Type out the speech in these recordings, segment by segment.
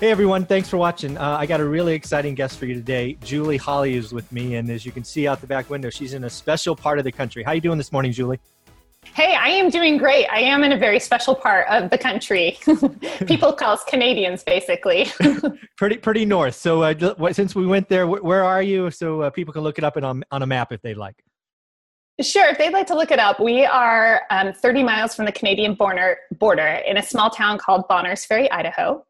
Hey everyone, thanks for watching. Uh, I got a really exciting guest for you today. Julie Holly is with me, and as you can see out the back window, she's in a special part of the country. How you doing this morning, Julie? Hey, I am doing great. I am in a very special part of the country. People call us Canadians, basically. pretty, pretty north. So, uh, since we went there, where are you? So uh, people can look it up on, on a map if they'd like. Sure, if they'd like to look it up, we are um, 30 miles from the Canadian border, border in a small town called Bonners Ferry, Idaho.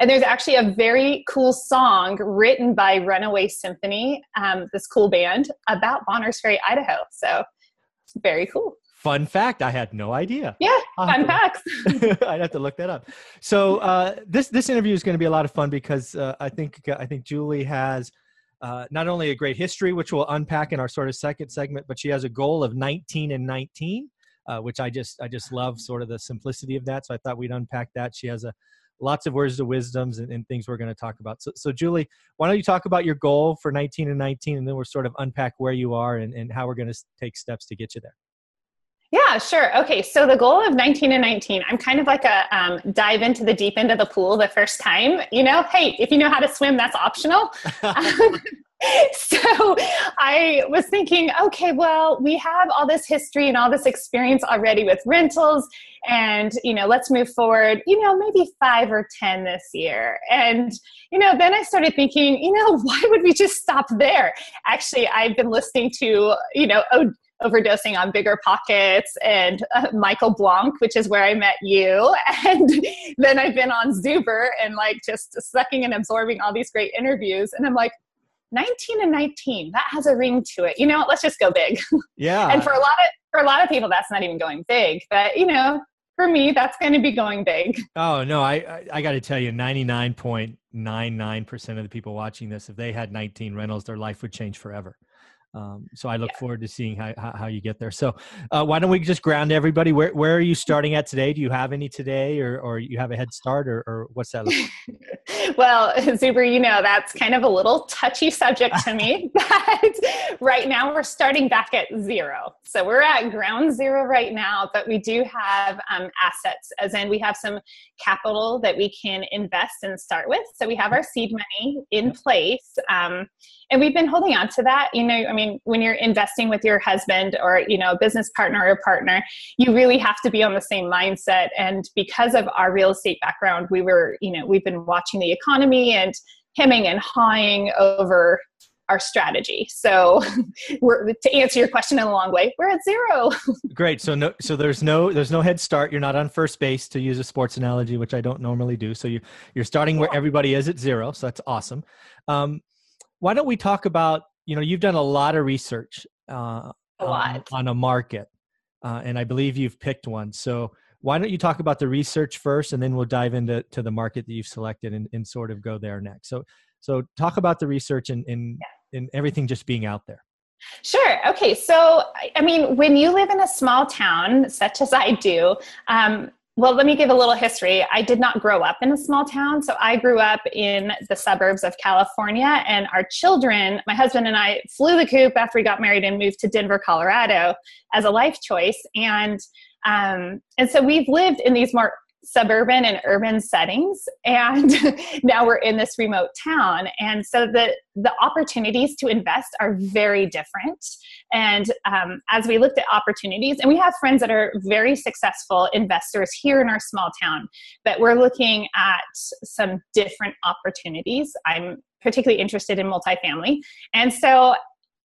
And there's actually a very cool song written by Runaway Symphony, um, this cool band, about Bonners Ferry, Idaho. So it's very cool. Fun fact, I had no idea. Yeah, fun facts. I'd have to look that up. So uh, this this interview is going to be a lot of fun because uh, I think I think Julie has uh, not only a great history, which we'll unpack in our sort of second segment, but she has a goal of 19 and 19, uh, which I just I just love sort of the simplicity of that. So I thought we'd unpack that. She has a lots of words of wisdoms and, and things we're going to talk about. So, so Julie, why don't you talk about your goal for 19 and 19, and then we'll sort of unpack where you are and, and how we're going to take steps to get you there. Yeah, sure. Okay, so the goal of 19 and 19, I'm kind of like a um, dive into the deep end of the pool the first time. You know, hey, if you know how to swim, that's optional. so I was thinking, okay, well, we have all this history and all this experience already with rentals, and you know, let's move forward. You know, maybe five or ten this year. And you know, then I started thinking, you know, why would we just stop there? Actually, I've been listening to you know overdosing on bigger pockets and uh, Michael Blank, which is where I met you. And then I've been on Zuber and like just sucking and absorbing all these great interviews. And I'm like, 19 and 19, that has a ring to it. You know, let's just go big. Yeah. and for a lot of for a lot of people, that's not even going big. But you know, for me, that's going to be going big. Oh no, I I, I got to tell you, 99.99% of the people watching this, if they had 19 rentals, their life would change forever. Um, so I look yeah. forward to seeing how, how, you get there. So uh, why don't we just ground everybody? Where, where are you starting at today? Do you have any today or, or you have a head start or, or what's that like? well, Zuber, you know, that's kind of a little touchy subject to me, but right now we're starting back at zero. So we're at ground zero right now, but we do have um, assets as in we have some capital that we can invest and start with. So we have our seed money in place. Um, and we've been holding on to that you know i mean when you're investing with your husband or you know a business partner or partner you really have to be on the same mindset and because of our real estate background we were you know we've been watching the economy and hemming and hawing over our strategy. So, we're, to answer your question in a long way, we're at zero. Great. So no, so there's no there's no head start. You're not on first base to use a sports analogy, which I don't normally do. So you you're starting where everybody is at zero. So that's awesome. Um, why don't we talk about you know you've done a lot of research uh, a lot. On, on a market uh, and i believe you've picked one so why don't you talk about the research first and then we'll dive into to the market that you've selected and, and sort of go there next so so talk about the research and and, yeah. and everything just being out there Sure. Okay. So, I mean, when you live in a small town, such as I do, um, well, let me give a little history. I did not grow up in a small town. So I grew up in the suburbs of California, and our children, my husband and I, flew the coop after we got married and moved to Denver, Colorado as a life choice. And um, and so we've lived in these more suburban and urban settings and now we're in this remote town and so the the opportunities to invest are very different and um, as we looked at opportunities and we have friends that are very successful investors here in our small town but we're looking at some different opportunities i'm particularly interested in multifamily. And so,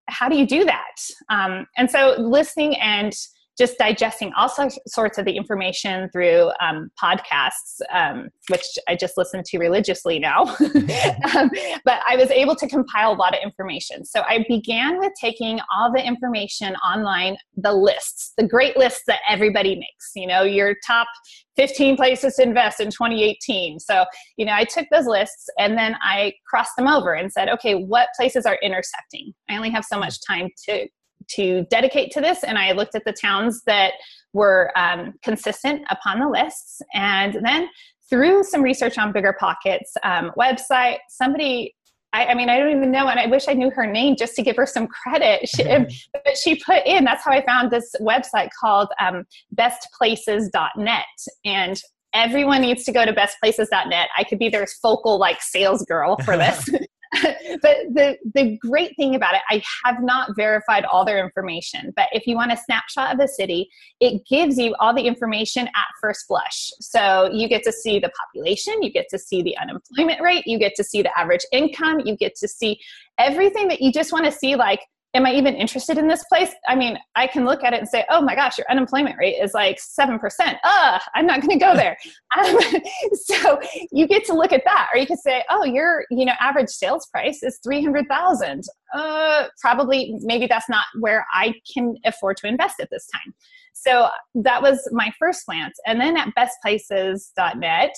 how do you do that? Um, and so, listening and just digesting all sorts of the information through um, podcasts, um, which I just listen to religiously now. um, but I was able to compile a lot of information. So I began with taking all the information online, the lists, the great lists that everybody makes, you know, your top 15 places to invest in 2018. So, you know, I took those lists and then I crossed them over and said, okay, what places are intersecting? I only have so much time to to dedicate to this, and I looked at the towns that were um, consistent upon the lists. And then through some research on Bigger Pockets um, website, somebody I, I, mean, I don't even know, and I wish I knew her name just to give her some credit. She, but she put in, that's how I found this website called um, bestplaces.net. And everyone needs to go to bestplaces.net. I could be their focal, like, sales girl for this. but the the great thing about it, I have not verified all their information. But if you want a snapshot of a city, it gives you all the information at first blush. So you get to see the population, you get to see the unemployment rate, you get to see the average income, you get to see everything that you just want to see, like am I even interested in this place? I mean, I can look at it and say, oh my gosh, your unemployment rate is like 7%. Ugh, I'm not going to go there. Um, so you get to look at that. Or you could say, oh, your, you know, average sales price is 300,000. Uh, probably, maybe that's not where I can afford to invest at this time. So that was my first glance. And then at bestplaces.net,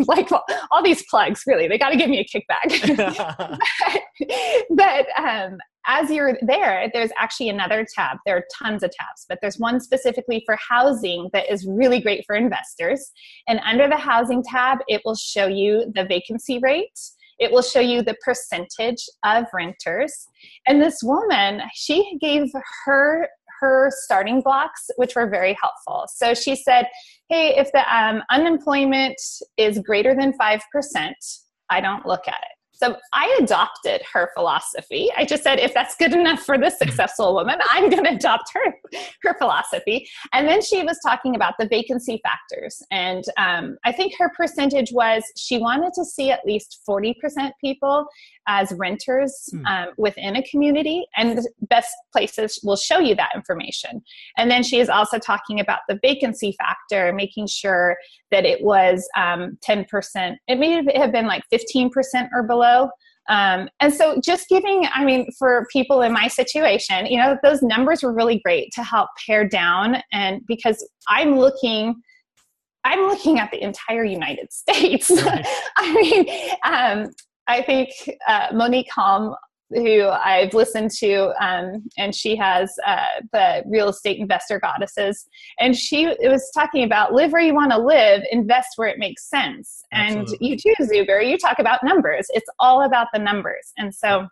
like all these plugs, really, they got to give me a kickback. but, but um, as you're there, there's actually another tab. There are tons of tabs, but there's one specifically for housing that is really great for investors. And under the housing tab, it will show you the vacancy rate. It will show you the percentage of renters. And this woman, she gave her her starting blocks, which were very helpful. So she said, "Hey, if the um, unemployment is greater than five percent, I don't look at it." So I adopted her philosophy. I just said, if that's good enough for this successful woman, I'm going to adopt her her philosophy. And then she was talking about the vacancy factors, and um, I think her percentage was she wanted to see at least forty percent people as renters hmm. um, within a community, and the best places will show you that information. And then she is also talking about the vacancy factor, making sure that it was um, 10%. It may have been like 15% or below. Um, and so just giving, I mean, for people in my situation, you know, those numbers were really great to help pare down. And because I'm looking, I'm looking at the entire United States. Right. I mean, um, I think uh, Monick Halm who I've listened to, um, and she has uh, the real estate investor goddesses, and she was talking about live where you want to live, invest where it makes sense. Absolutely. And you too, Zuber, you talk about numbers. It's all about the numbers, and so.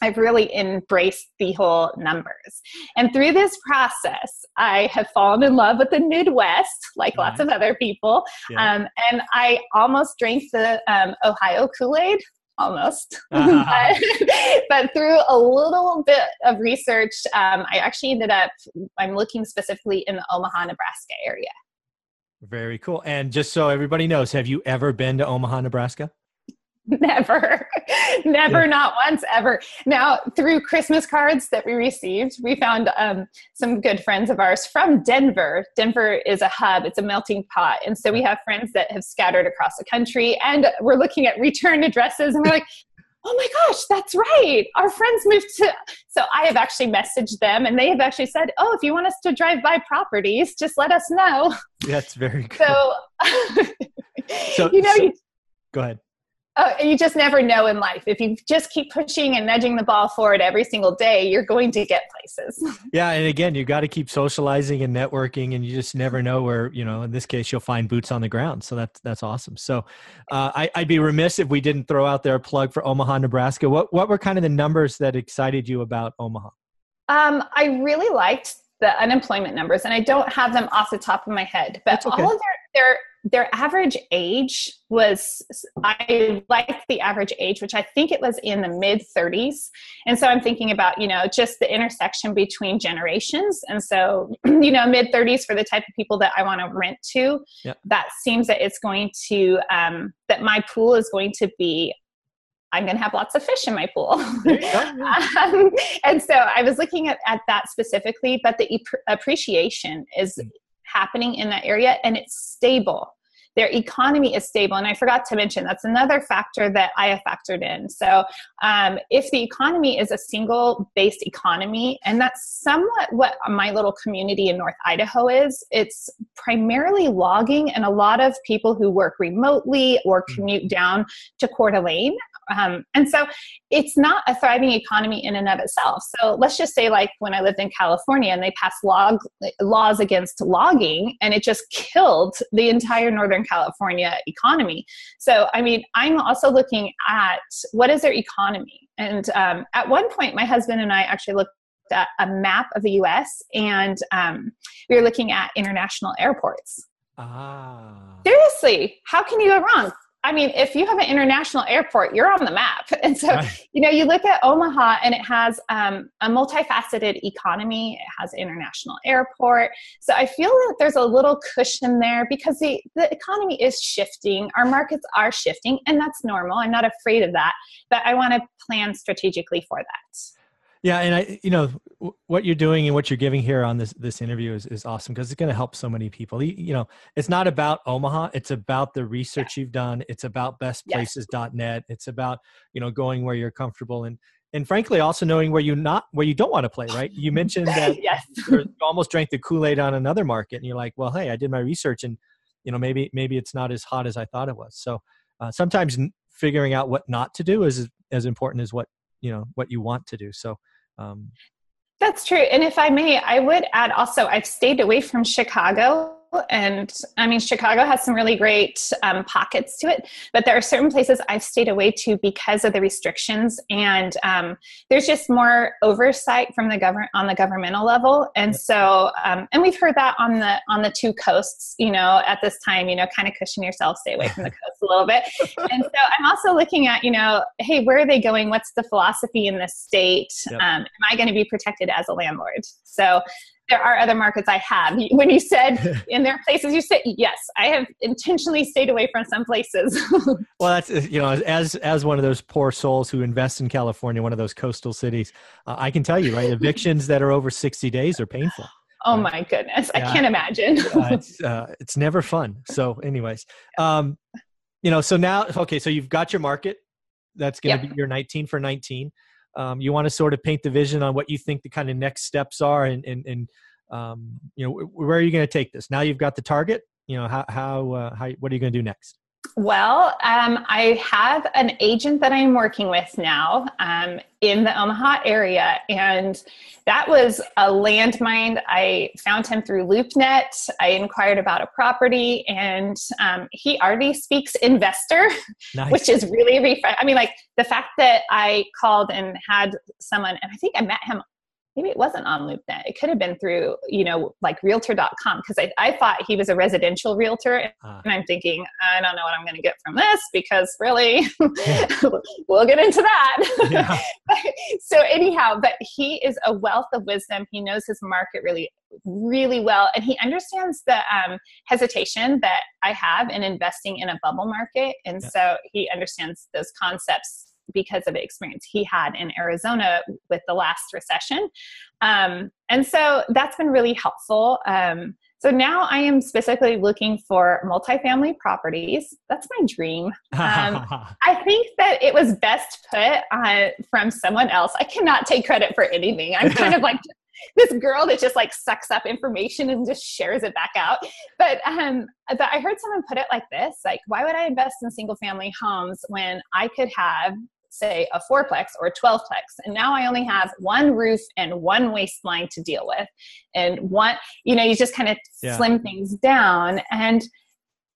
I've really embraced the whole numbers. And through this process, I have fallen in love with the Midwest, like nice. lots of other people. Yeah. Um, and I almost drank the um, Ohio Kool Aid almost. Uh-huh. but, but, through a little bit of research, um, I actually ended up, I'm looking specifically in the Omaha, Nebraska area. Very cool. And just so everybody knows, have you ever been to Omaha, Nebraska? Never, never, yeah. not once ever. Now, through Christmas cards that we received, we found um, some good friends of ours from Denver. Denver is a hub, it's a melting pot. And so we have friends that have scattered across the country, and we're looking at return addresses, and we're like, oh my gosh, that's right. Our friends moved to. So I have actually messaged them, and they have actually said, oh, if you want us to drive by properties, just let us know. That's very cool. So, so you know, so, you, go ahead uh, you just never know in life. If you just keep pushing and nudging the ball forward every single day, you're going to get places. Yeah, and again, you got to keep socializing and networking, and you just never know where you know. In this case, you'll find boots on the ground. So that's that's awesome. So uh, I, I'd be remiss if we didn't throw out there a plug for Omaha, Nebraska. What what were kind of the numbers that excited you about Omaha? Um, I really liked the unemployment numbers, and I don't have them off the top of my head, but okay. all of their their their average age was i like the average age which i think it was in the mid 30s and so i'm thinking about you know just the intersection between generations and so you know mid 30s for the type of people that i want to rent to yep. that seems that it's going to um, that my pool is going to be I'm going to have lots of fish in my pool. um, and so I was looking at, at that specifically, but the appreciation is mm. Happening in that area and it's stable their economy is stable. And I forgot to mention that's another factor that I have factored in. So um, if the economy is a single based economy, and that's somewhat what my little community in North Idaho is, it's primarily logging and a lot of people who work remotely or mm. commute down to Coeur d'Alene um, and so it's not a thriving economy in and of itself. So let's just say, like when I lived in California and they passed log, laws against logging, and it just killed the entire Northern California economy. So, I mean, I'm also looking at what is their economy. And um, at one point, my husband and I actually looked at a map of the US and um, we were looking at international airports. Ah. Seriously, how can you go wrong? I mean, if you have an international airport, you're on the map. And so, you know, you look at Omaha and it has um, a multifaceted economy, it has international airport. So I feel that there's a little cushion there because the, the economy is shifting, our markets are shifting, and that's normal. I'm not afraid of that, but I want to plan strategically for that. Yeah, and I, you know, what you're doing and what you're giving here on this this interview is is awesome because it's going to help so many people. You, you, know, it's not about Omaha; it's about the research yeah. you've done. It's about bestplaces.net. It's about you know going where you're comfortable and and frankly also knowing where you not where you don't want to play. Right? You mentioned that yes. you almost drank the Kool Aid on another market, and you're like, well, hey, I did my research, and you know maybe maybe it's not as hot as I thought it was. So uh, sometimes figuring out what not to do is as important as what you know what you want to do so um, that's true and if i may i would add also i've stayed away from chicago and I mean, Chicago has some really great um, pockets to it, but there are certain places I've stayed away to because of the restrictions, and um, there's just more oversight from the government on the governmental level, and so um, and we've heard that on the on the two coasts, you know, at this time, you know, kind of cushion yourself, stay away from the coast a little bit, and so I'm also looking at, you know, hey, where are they going? What's the philosophy in this state? Yep. Um, am I going to be protected as a landlord? So there are other markets I have. When you said in their places, you said yes. I have intentionally stayed away from some places. well, that's you know, as as one of those poor souls who invest in California, one of those coastal cities, uh, I can tell you, right? Evictions that are over sixty days are painful. Oh right? my goodness, yeah. I can't imagine. uh, it's uh, it's never fun. So, anyways, um, you know, so now okay, so you've got your market. That's going to yep. be your nineteen for nineteen um, you want to sort of paint the vision on what you think the kind of next steps are and and, and um, you know where are you going to take this now you've got the target you know how how, uh, how what are you going to do next well, um, I have an agent that I'm working with now um, in the Omaha area, and that was a landmine. I found him through LoopNet. I inquired about a property, and um, he already speaks investor, nice. which is really refreshing. I mean, like the fact that I called and had someone, and I think I met him maybe it wasn't on LoopNet. It could have been through, you know, like realtor.com because I, I thought he was a residential realtor. Uh, and I'm thinking, I don't know what I'm going to get from this because really, we'll get into that. Yeah. so, anyhow, but he is a wealth of wisdom. He knows his market really, really well. And he understands the um, hesitation that I have in investing in a bubble market. And yeah. so he understands those concepts because of the experience he had in Arizona with the last recession. Um, and so that's been really helpful. Um, so now I am specifically looking for multifamily properties. That's my dream. Um, I think that it was best put uh, from someone else. I cannot take credit for anything. I'm kind of like this girl that just like sucks up information and just shares it back out. But um, but I heard someone put it like this: like, why would I invest in single family homes when I could have say a fourplex or a 12plex and now i only have one roof and one waste line to deal with. And one you know you just kind of yeah. slim things down. And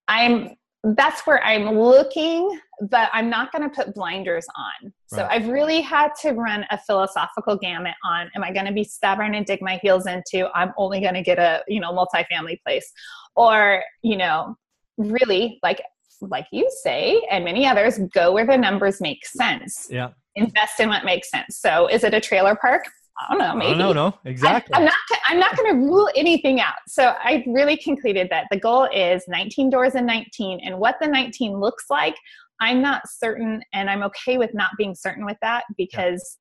i'm that's where i'm looking but i'm not going to put blinders on. So i've really had to run a philosophical gamut on am i going to be stubborn and dig my heels into i'm only going to get a you know multifamily place? Or you know really like like you say, and many others, go where the numbers make sense. Yeah. Invest in what makes sense. So is it a trailer park? I don't know, maybe. No, no, exactly. I, am not. I'm not going to rule anything out. So I really concluded that the goal is 19 doors and 19, and what the 19 looks like. I'm not certain, and I'm okay with not being certain with that because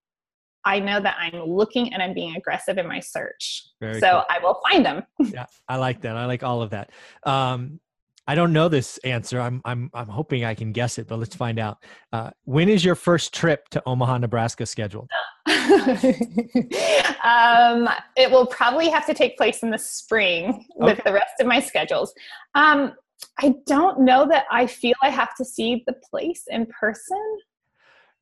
I know that I'm looking and I'm being aggressive in my search. Very so cool. I will find them. yeah, I like that. I like all of that. Um, I don't know this answer. I'm I'm I'm hoping I can guess it, but let's find out. Uh, when is your first trip to Omaha, Nebraska scheduled? um, it will probably have to take place in the spring with okay. the rest of my schedules. Um, I don't know that I feel I have to see the place in person.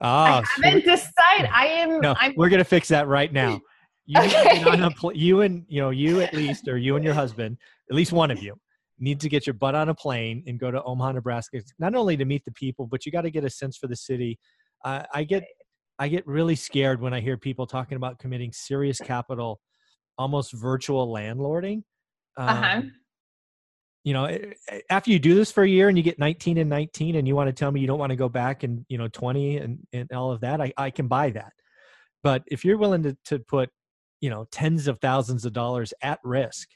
Ah, I haven't so decided. I am. No, I'm, we're gonna fix that right now. You, okay. pl- you and you know you at least, or you and your husband, at least one of you, need to get your butt on a plane and go to Omaha, Nebraska. Not only to meet the people, but you got to get a sense for the city. Uh, I get I get really scared when I hear people talking about committing serious capital, almost virtual landlording. Uh-huh. Um, uh-huh you know eh, eh, after you do this for a year and you get 19 and 19 and you want to tell me you don't want to go back and you know 20 and, and all of that I, I can buy that but if you're willing to, to put you know tens of thousands of dollars at risk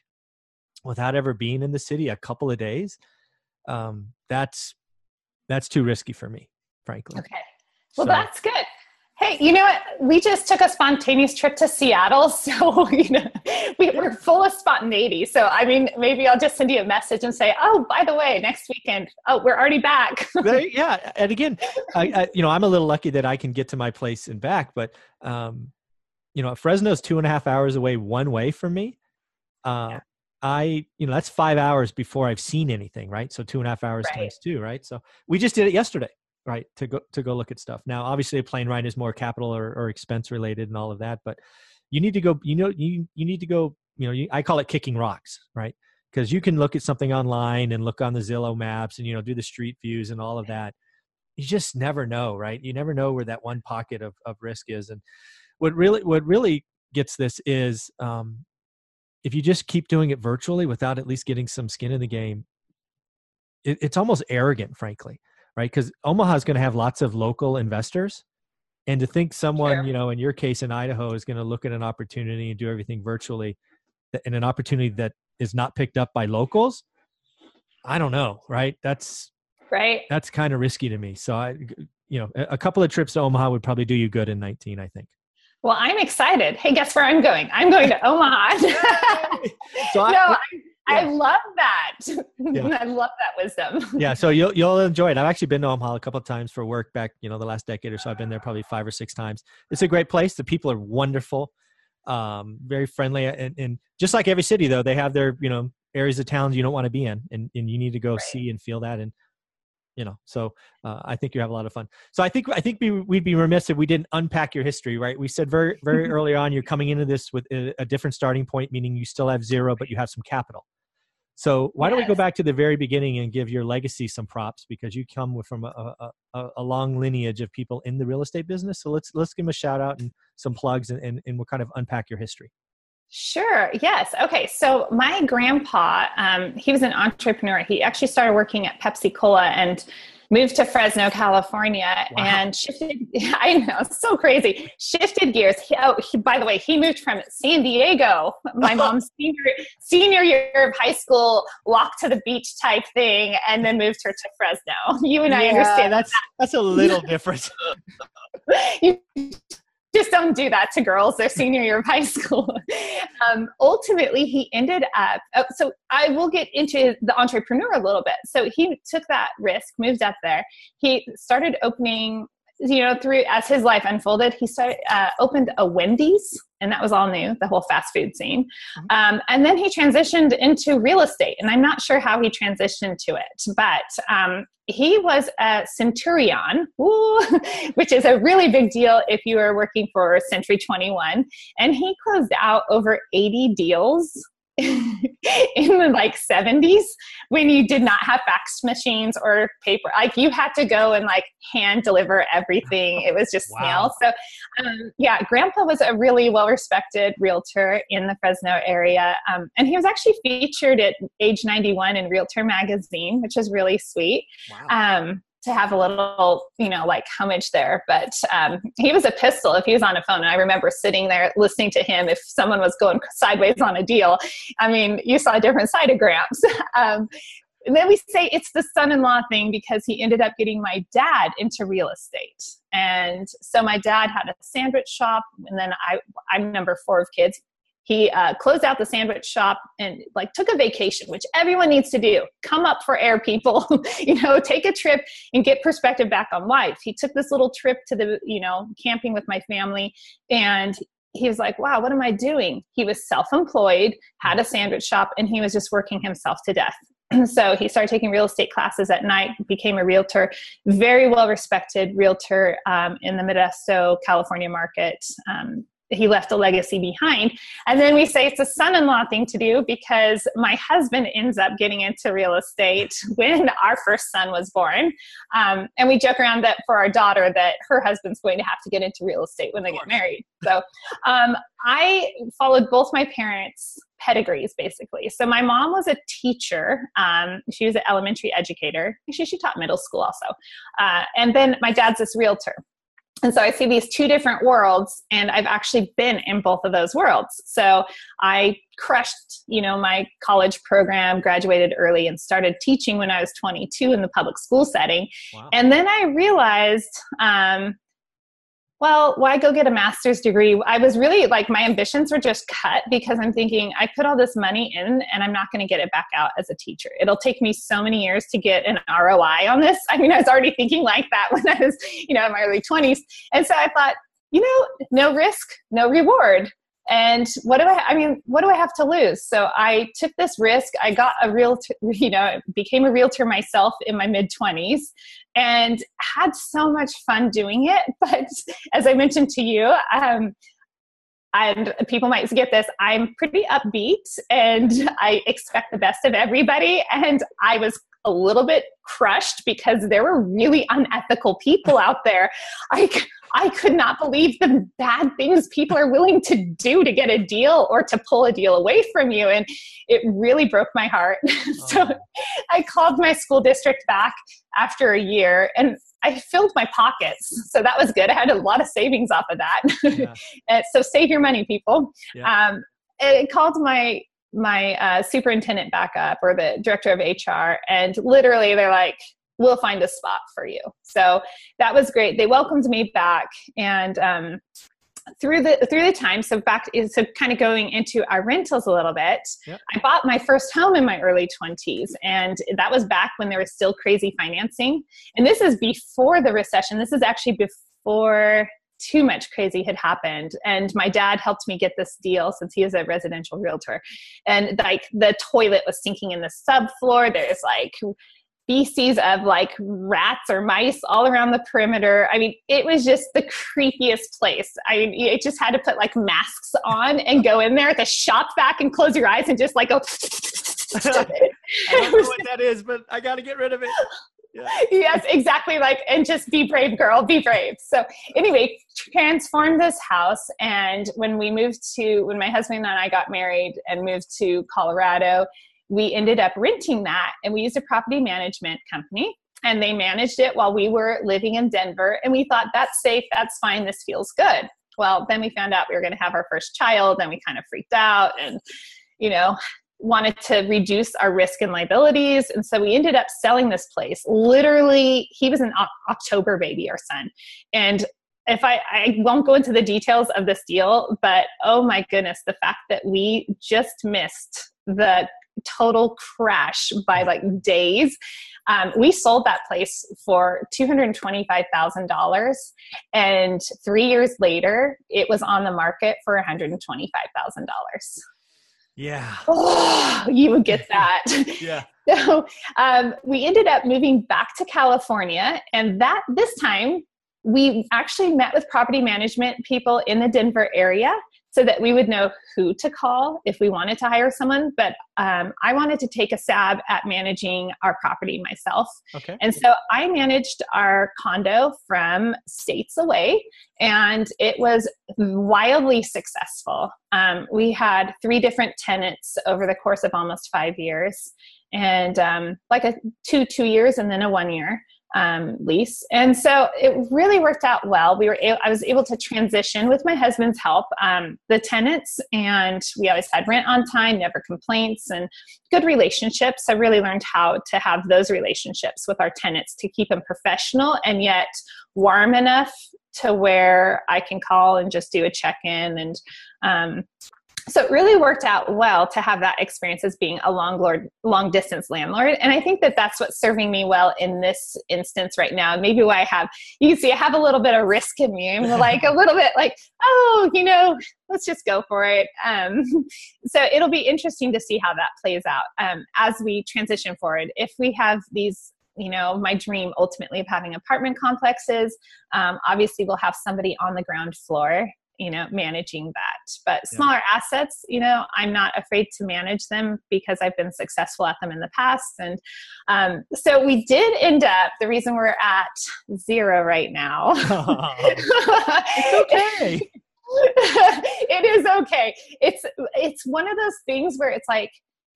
without ever being in the city a couple of days um, that's that's too risky for me frankly okay well so, that's good Hey, you know what? We just took a spontaneous trip to Seattle, so you know we, are full of spontaneity. So I mean, maybe I'll just send you a message and say, "Oh, by the way, next weekend, oh, we're already back." yeah, and again, I, I, you know, I'm a little lucky that I can get to my place and back, but um, you know, Fresno's two and a half hours away one way from me. Uh, yeah. I, you know, that's five hours before I've seen anything, right? So two and a half hours right. times two, right? So we just did it yesterday right to go to go look at stuff now obviously a plane ride is more capital or, or expense related and all of that but you need to go you know you you need to go you know you, i call it kicking rocks right because you can look at something online and look on the zillow maps and you know do the street views and all of that you just never know right you never know where that one pocket of, of risk is and what really what really gets this is um, if you just keep doing it virtually without at least getting some skin in the game it, it's almost arrogant frankly right? Because Omaha is going to have lots of local investors. And to think someone, sure. you know, in your case in Idaho, is going to look at an opportunity and do everything virtually, and an opportunity that is not picked up by locals, I don't know, right? That's right. That's kind of risky to me. So I, you know, a couple of trips to Omaha would probably do you good in 19, I think. Well, I'm excited. Hey, guess where I'm going? I'm going to Omaha. so I, no, yeah. I love that. Yeah. I love that wisdom. yeah, so you'll you'll enjoy it. I've actually been to Omaha a couple of times for work back, you know, the last decade or so. I've been there probably five or six times. It's a great place. The people are wonderful, um, very friendly, and, and just like every city, though, they have their you know areas of towns you don't want to be in, and and you need to go right. see and feel that. And you know so uh, i think you have a lot of fun so i think i think we, would be remiss if we didn't unpack your history right we said very very early on you're coming into this with a, a, different starting point meaning you still have zero but you have some capital so why yes. don't we go back to the very beginning and give your legacy some props because you come from a, a, a, long lineage of people in the real estate business. So let's let's give them a shout out and some plugs and, and, and we'll kind of unpack your history. Sure. Yes. Okay. So my grandpa, um, he was an entrepreneur. He actually started working at Pepsi Cola and moved to Fresno, California, wow. and shifted. I know, so crazy. Shifted gears. He, oh, he, by the way, he moved from San Diego, my mom's senior senior year of high school, walk to the beach type thing, and then moved her to Fresno. You and yeah, I understand. That's that. that's a little different. you just don't do that to girls their senior year of high school. Um, ultimately, he ended up, uh, so I will get into the entrepreneur a little bit. So he took that risk, moved up there. He started opening, you know, through as his life unfolded, he started, uh, opened a Wendy's and that was all new, the whole fast food scene. Mm-hmm. Um, and then he transitioned into real estate, and I'm not sure how he transitioned to it, but um, he was a centurion, which is a really big deal if you are working for Century 21. And he closed out over 80 deals in the like 70s when you did not have fax machines or paper like you had to go and like hand deliver everything it was just wow. snail so um, yeah grandpa was a really well respected realtor in the fresno area um, and he was actually featured at age 91 in realtor magazine which is really sweet wow. um, to have a little, you know, like homage there. But um, he was a pistol if he was on a phone. And I remember sitting there listening to him if someone was going sideways on a deal. I mean, you saw different Gramps. um, and then we say it's the son-in-law thing because he ended up getting my dad into real estate and so my dad had a sandwich shop and then i i'm number four of kids he uh, closed out the sandwich shop and like took a vacation which everyone needs to do. Come up for air people. You know take a trip and get perspective back on life. He took this little trip to the you know camping with my family and he was like wow what am i doing? He was self-employed had a sandwich shop and he was just working himself to death. So he started taking real estate classes at night became a realtor very well respected realtor um, in the modesto california market um, he left a legacy behind. And then we say it's a son in law thing to do because my husband ends up getting into real estate when our first son was born. Um, and we joke around that for our daughter that her husband's going to have to get into real estate when they get married. So um, I followed both my parents' pedigrees basically. So my mom was a teacher. Um, she was an elementary educator. She, she taught middle school also. Uh, and then my dad's this realtor and so I see these two different worlds, and I've actually been in both of those worlds. So I crushed, you know, my college program, graduated early, and started teaching when I was 22 in the public school setting. Wow. And then I realized um, well, why go get a master's degree? I was really like, my ambitions were just cut because I'm thinking I put all this money in and I'm not going to get it back out as a teacher. It'll take me so many years to get an ROI on this. I mean, I was already thinking like that when I was, you know, in my early 20s. And so I thought, you know, no risk, no reward and what do i i mean what do i have to lose? So i took this risk. I got a real you know became a realtor myself in my mid 20s and had so much fun doing it. But as i mentioned to you um, and people might get this i'm pretty upbeat and i expect the best of everybody. And i was a little bit crushed because there were really unethical people out there. I, I could not believe the bad things people are willing to do to get a deal or to pull a deal away from you. And it really broke my heart. so oh. I called my school district back after a year and I filled my pockets. So that was good. I had a lot of savings off of that. Yeah. so save your money, people. Yeah. Um, I called my my uh, superintendent back up or the director of HR, and literally they're like, "We'll find a spot for you." So that was great. They welcomed me back, and um, through the through the time, so back so kind of going into our rentals a little bit. Yep. I bought my first home in my early twenties, and that was back when there was still crazy financing. And this is before the recession. This is actually before too much crazy had happened and my dad helped me get this deal since he is a residential realtor and like the toilet was sinking in the subfloor there's like species of like rats or mice all around the perimeter. I mean, it was just the creepiest place. I mean, you just had to put like masks on and go in there, at the shop vac, and close your eyes and just like go. I don't know what that is, but I got to get rid of it yeah. yes, exactly. Like, and just be brave, girl, be brave. So, anyway, transformed this house. And when we moved to, when my husband and I got married and moved to Colorado, we ended up renting that and we used a property management company and they managed it while we were living in Denver. And we thought, that's safe, that's fine, this feels good. Well, then we found out we were going to have our first child and we kind of freaked out and, you know, wanted to reduce our risk and liabilities. And so we ended up selling this place. Literally, he was an October baby, our son. And if I, I won't go into the details of this deal, but oh my goodness, the fact that we just missed the total crash by like days. Um, we sold that place for $225,000. And three years later, it was on the market for $125,000. Yeah. Oh, you would get that. yeah. So um, we ended up moving back to California, and that this time we actually met with property management people in the Denver area so that we would know who to call if we wanted to hire someone. But um, I wanted to take a stab at managing our property myself. Okay. And so I managed our condo from states away, and it was wildly successful. Um, we had three different tenants over the course of almost five years, and um, like a two two years and then a one year. Um, lease. And so it really worked out well. We were I was able to transition with my husband's help um, the tenants, and we always had rent on time, never complaints, and good relationships. I really learned how to have those relationships with our tenants to keep them professional and yet warm enough to where I can call and just do a check in and um, so it really worked out well to have that experience as being a long lord, long distance landlord. And i think that that's what's serving me well in this instance right now. Maybe why i have you can see i have a little bit of risk in me i'm like a little bit like oh you know let's just go for it. Um, so it'll be interesting to see how that plays out um, as we transition forward. If we have these you know my dream ultimately of having apartment complexes um, obviously we'll have somebody on the ground floor you know managing that. But smaller yeah. assets you know i'm not afraid to manage them because i've been successful at them in the past. And um, so we did end up the reason we're at zero right now. It's okay. It is okay. It's it's one of those things where it's like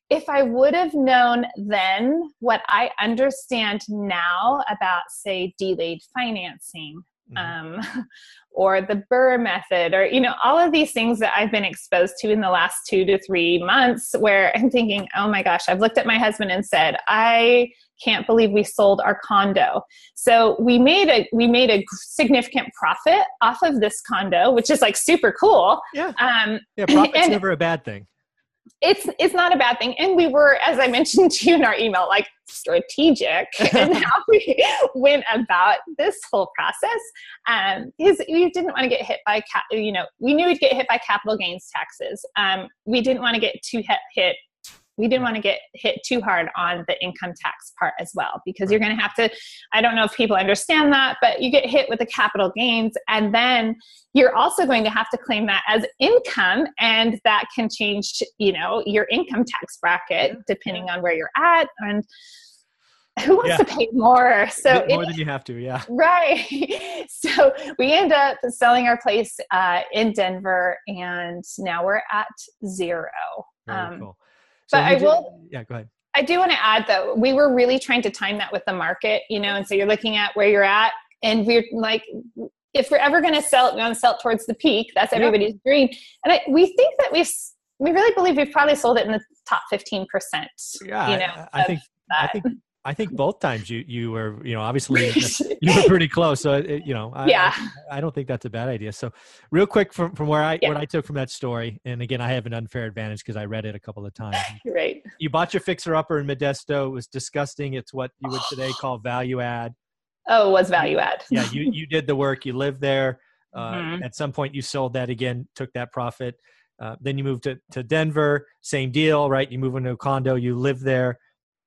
if I would have known then what I understand now about, say, delayed financing, mm-hmm. um, or the BRRRR method, or you know, all of these things that I've been exposed to in the last two to three months, where I'm thinking, oh my gosh, I've looked at my husband and said, I can't believe we sold our condo. So we made a we made a significant profit off of this condo, which is like super cool. Yeah. Um, yeah, profit's and, never a bad thing it's it's not a bad thing. And we were as i mentioned to you in our email like strategic in how we went about this whole process um because we didn't want to get hit by cap you know we knew we'd get hit by capital gains taxes. Um we didn't want to get too hit, hit we didn't want to get hit too hard on the income tax part as well because you're going to have to i don't know if people understand that but you get hit with the capital gains and then you're also going to have to claim that as income and that can change you know your income tax bracket depending on where you're at and who wants yeah. to pay more? So more it, than you have to yeah. Right. So we end up selling our place uh, in denver and now we're at zero. Very um, cool. So but I will. Yeah, go ahead. I do want to add though, we were really trying to time that with the market, you know, and so you're looking at where you're at, and we're like, if we're ever going to sell it, we want to sell it towards the peak. That's everybody's dream, and I, we think that we've we really believe we've probably sold it in the top 15% yeah you know I, I think that. i think I think both times you you were you know obviously you were pretty close. So it, you know I, yeah I, I, don't think that's a bad idea. So real quick from from where I yeah. what I took from that story, and again I have an unfair advantage because I read it a couple of times. right. You bought your fixer upper in Modesto. It was disgusting. It's what you would today call value add. Oh, it was value add. yeah, you you did the work. You lived there. Uh, mm-hmm. At some point, you sold that again, took that profit. Uh, then you moved to, to Denver, same deal, right? You move into a condo, you live there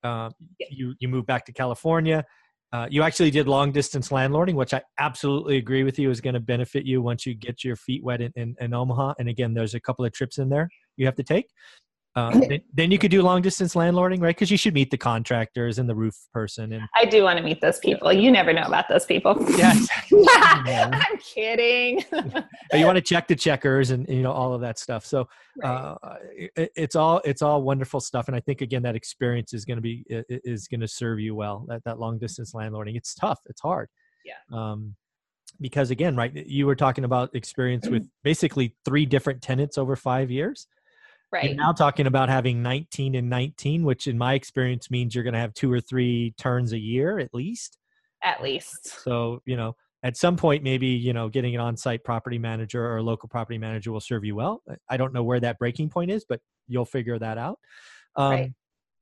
uh, you you moved back to California. Uh, you actually did long distance landlording, which I absolutely agree with you is going to benefit you once you get your feet wet in, in, in Omaha. And again, there's a couple of trips in there you have to take. Uh, then, then, you could do long distance landlording, right? Because you should meet the contractors and the roof person. And I do want to meet those people. You never know about those people. Yeah, I'm kidding. you want to check the checkers and you know all of that stuff. So uh, it, it's all it's all wonderful stuff. And I think again that experience is going to be is going to serve you well. That that long distance landlording. It's tough. It's hard. Yeah. Um, because again, right? You were talking about experience with basically three different tenants over five years. Right. You're now talking about having 19 and 19, which in my experience means you're going to have two or three turns a year at least. At least. So, you know, at some point, maybe, you know, getting an on site property manager or a local property manager will serve you well. I don't know where that breaking point is, but you'll figure that out. Um, right.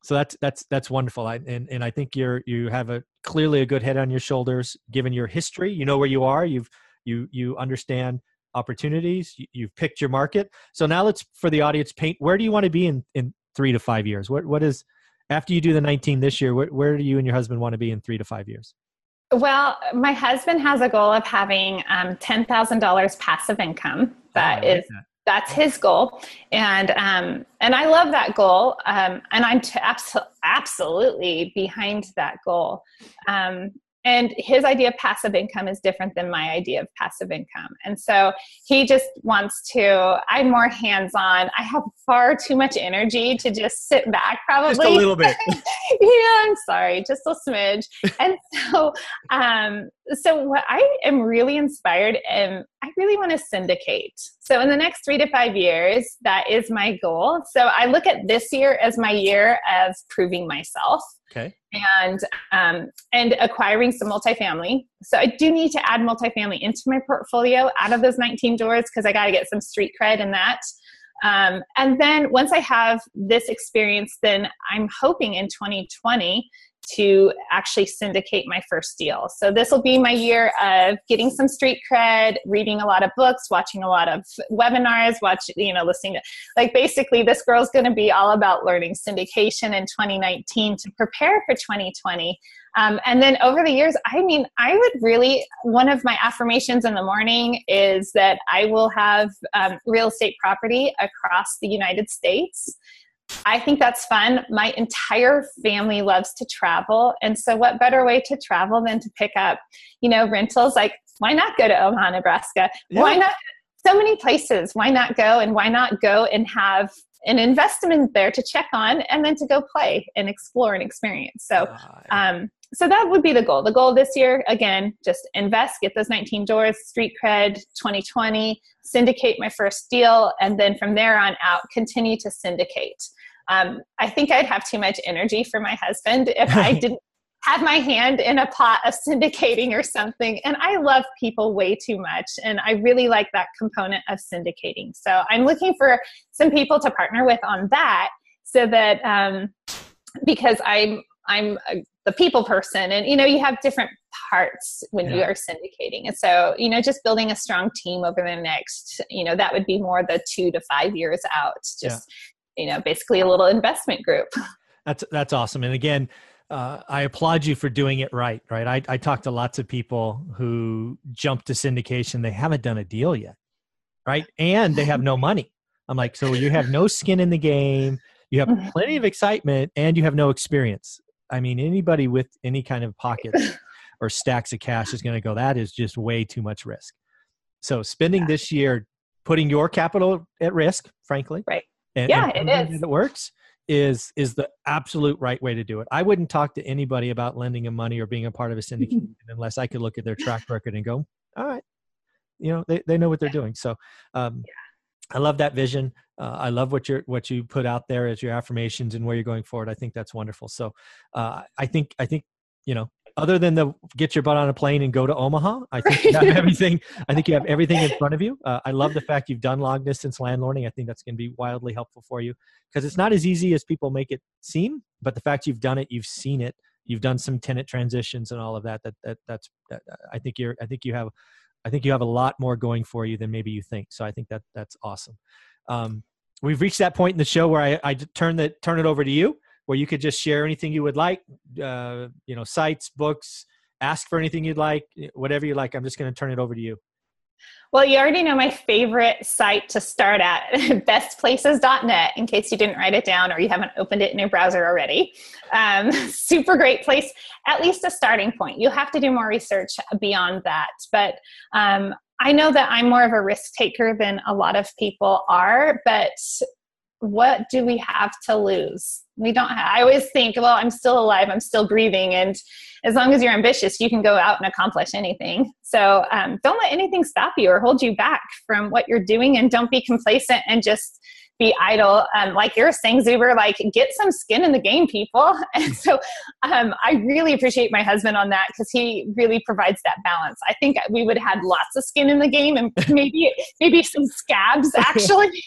So that's that's that's wonderful, I, and and I think you're you have a clearly a good head on your shoulders, given your history. You know where you are. You've you you understand opportunities. You've picked your market. So now let's, for the audience, paint where do you want to be in, in three to five years? What, what is, after you do the 19 this year, where, where do you and your husband want to be in three to five years? Well, my husband has a goal of having um, $10,000 passive income. That oh, is that. that's his goal, and um, and I love that goal, um, and I'm t- abso- absolutely behind that goal. Um, and his idea of passive income is different than my idea of passive income. And so he just wants to i'm more hands-on i have far too much energy to just sit back probably. Just a little bit. Yeah i'm sorry just a smidge. And so um so what i am really inspired and i really want to syndicate so in the next three to five years that is my goal so i look at this year as my year of proving myself Okay. And um, and acquiring some multifamily. So I do need to add multifamily into my portfolio out of those 19 doors because I got to get some street cred in that. Um, and then once I have this experience, then I'm hoping in 2020 to actually syndicate my first deal. So this will be my year of getting some street cred, reading a lot of books, watching a lot of webinars, watch you know listening to like basically this girl's going to be all about learning syndication in 2019 to prepare for 2020. Um, and then over the years, I mean, I would really, one of my affirmations in the morning is that I will have um, real estate property across the United States. I think that's fun. My entire family loves to travel. And so, what better way to travel than to pick up, you know, rentals? Like, why not go to Omaha, Nebraska? Yeah. Why not? So many places. Why not go? And why not go and have an investment there to check on and then to go play and explore and experience? So, um, so that would be the goal. The goal this year, again, just invest, get those 19 doors, street cred 2020, syndicate my first deal, and then from there on out, continue to syndicate. Um, I think I'd have too much energy for my husband if I didn't have my hand in a pot of syndicating or something. And I love people way too much. And I really like that component of syndicating. So I'm looking for some people to partner with on that so that um, because I'm I'm a, the people person and you know you have different parts when yeah. you are syndicating and so you know just building a strong team over the next you know that would be more the two to five years out just you know basically a little investment group that's that's awesome and again uh, I applaud you for doing it right. Right. I, I talk to lots of people who jump to syndication. They haven't done a deal yet. Right. And they have no money. I'm like, so you have no skin in the game. You have plenty of excitement and you have no experience. I mean, anybody with any kind of pockets or stacks of cash is going to go, that is just way too much risk. So spending yeah. this year, putting your capital at risk, frankly, right and, yeah, and it is. It works is is the absolute right way to do it. I wouldn't talk to anybody about lending them money or being a part of a syndicate unless I could look at their track record and go, all right, you know, they, they know what they're doing. So um, yeah. I love that vision. Uh, I love what you what you put out there as your affirmations and where you're going forward. I think that's wonderful. So uh, I think I think you know other than the get your butt on a plane and go to Omaha, I think you have everything. I think you have everything in front of you. Uh, I love the fact you've done long distance landlording. I think that's going to be wildly helpful for you because it's not as easy as people make it seem. But the fact you've done it, you've seen it, you've done some tenant transitions and all of that. That that that's. That, I think you're. I think you have. I think you have a lot more going for you than maybe you think. So I think that that's awesome. Um, we've reached that point in the show where I, I turn the turn it over to you where you could just share anything you would like, uh, you know, sites, books, ask for anything you'd like, whatever you like. I'm just going to turn it over to you. Well, you already know my favorite site to start at, bestplaces.net, in case you didn't write it down or you haven't opened it in your browser already. Um, super great place, at least a starting point. You'll have to do more research beyond that. But um, I know that I'm more of a risk taker than a lot of people are, but what do we have to lose? We don't I always think, well, I'm still alive, I'm still breathing. And as long as you're ambitious, you can go out and accomplish anything. So um, don't let anything stop you or hold you back from what you're doing. And don't be complacent and just be idle. Um, like you're saying, Zuber, like get some skin in the game, people. And so um, I really appreciate my husband on that because he really provides that balance. I think we would have had lots of skin in the game and maybe maybe some scabs actually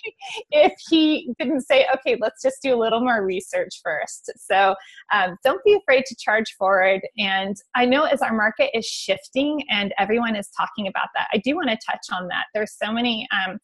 if he didn't say, okay, let's just do a little more research first. So um, don't be afraid to charge forward. And I know as our market is shifting and everyone is talking about that, I do want to touch on that. There's so many um,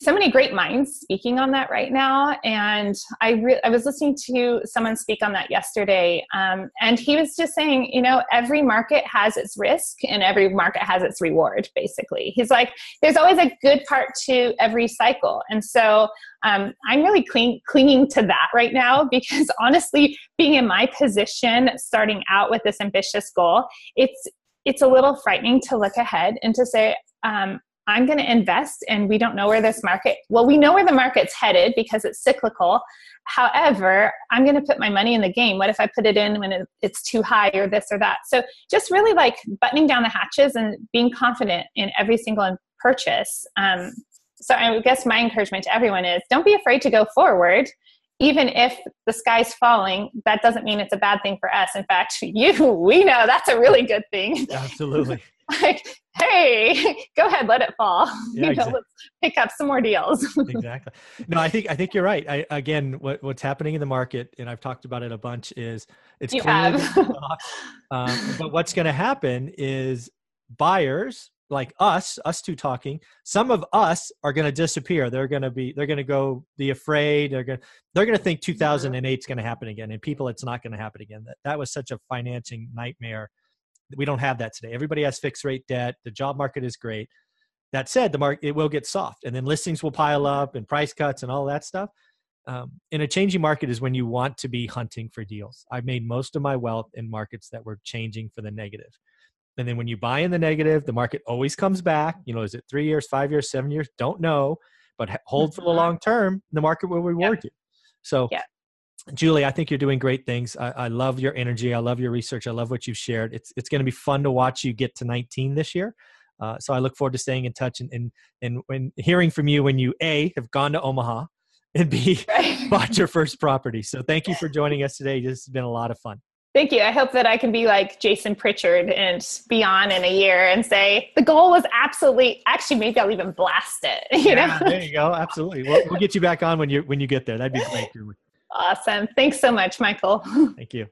so many great minds speaking on that right now. And i re- i was listening to someone speak on that yesterday um, and he was just saying you know every market has its risk and every market has its reward basically. He's like there's always a good part to every cycle. And so um, i'm really cling- clinging to that right now because honestly being in my position starting out with this ambitious goal it's it's a little frightening to look ahead and to say um, I'm going to invest and we don't know where this market, well, we know where the market's headed because it's cyclical. However, I'm going to put my money in the game. What if I put it in when it's too high or this or that? So just really like buttoning down the hatches and being confident in every single purchase. Um, so I guess my encouragement to everyone is don't be afraid to go forward. Even if the sky's falling, that doesn't mean it's a bad thing for us. In fact, you, we know that's a really good thing. Absolutely. like, hey, go ahead, let it fall. Yeah, you know, exactly. let's pick up some more deals. exactly. No, I think I think you're right. I, again, what, what's happening in the market, and I've talked about it a bunch, is it's You clearly um, but what's going to happen is buyers like us, us two talking, some of us are going to disappear. They're going to be, they're going to go be afraid. They're going, to they're going to think 2008 is going to happen again, and people, it's not going to happen again. That that was such a financing nightmare. We don't have that today. Everybody has fixed rate debt. The job market is great. That said, the market it will get soft, and then listings will pile up, and price cuts, and all that stuff. Um, in a changing market is when you want to be hunting for deals. I've made most of my wealth in markets that were changing for the negative. And then when you buy in the negative, the market always comes back. You know, is it three years, five years, seven years? Don't know, but hold for the Mhm. long term. The market will reward you. So, Yeah. Julie, I think you're doing great things. I, I love your energy. I love your research. I love what you've shared. It's it's going to be fun to watch you get to 19 this year. Uh, so I look forward to staying in touch and and and when hearing from you when you a have gone to Omaha and b Right. bought your first property. So thank you for joining us today. This has been a lot of fun. Thank you. I hope that I can be like Jason Pritchard and be on in a year and say the goal was absolutely. Actually, maybe I'll even blast it. You Yeah, know. there you go. Absolutely. We'll, we'll get you back on when you when you get there. That'd be great. Awesome. Thanks so much, Michael. Thank you.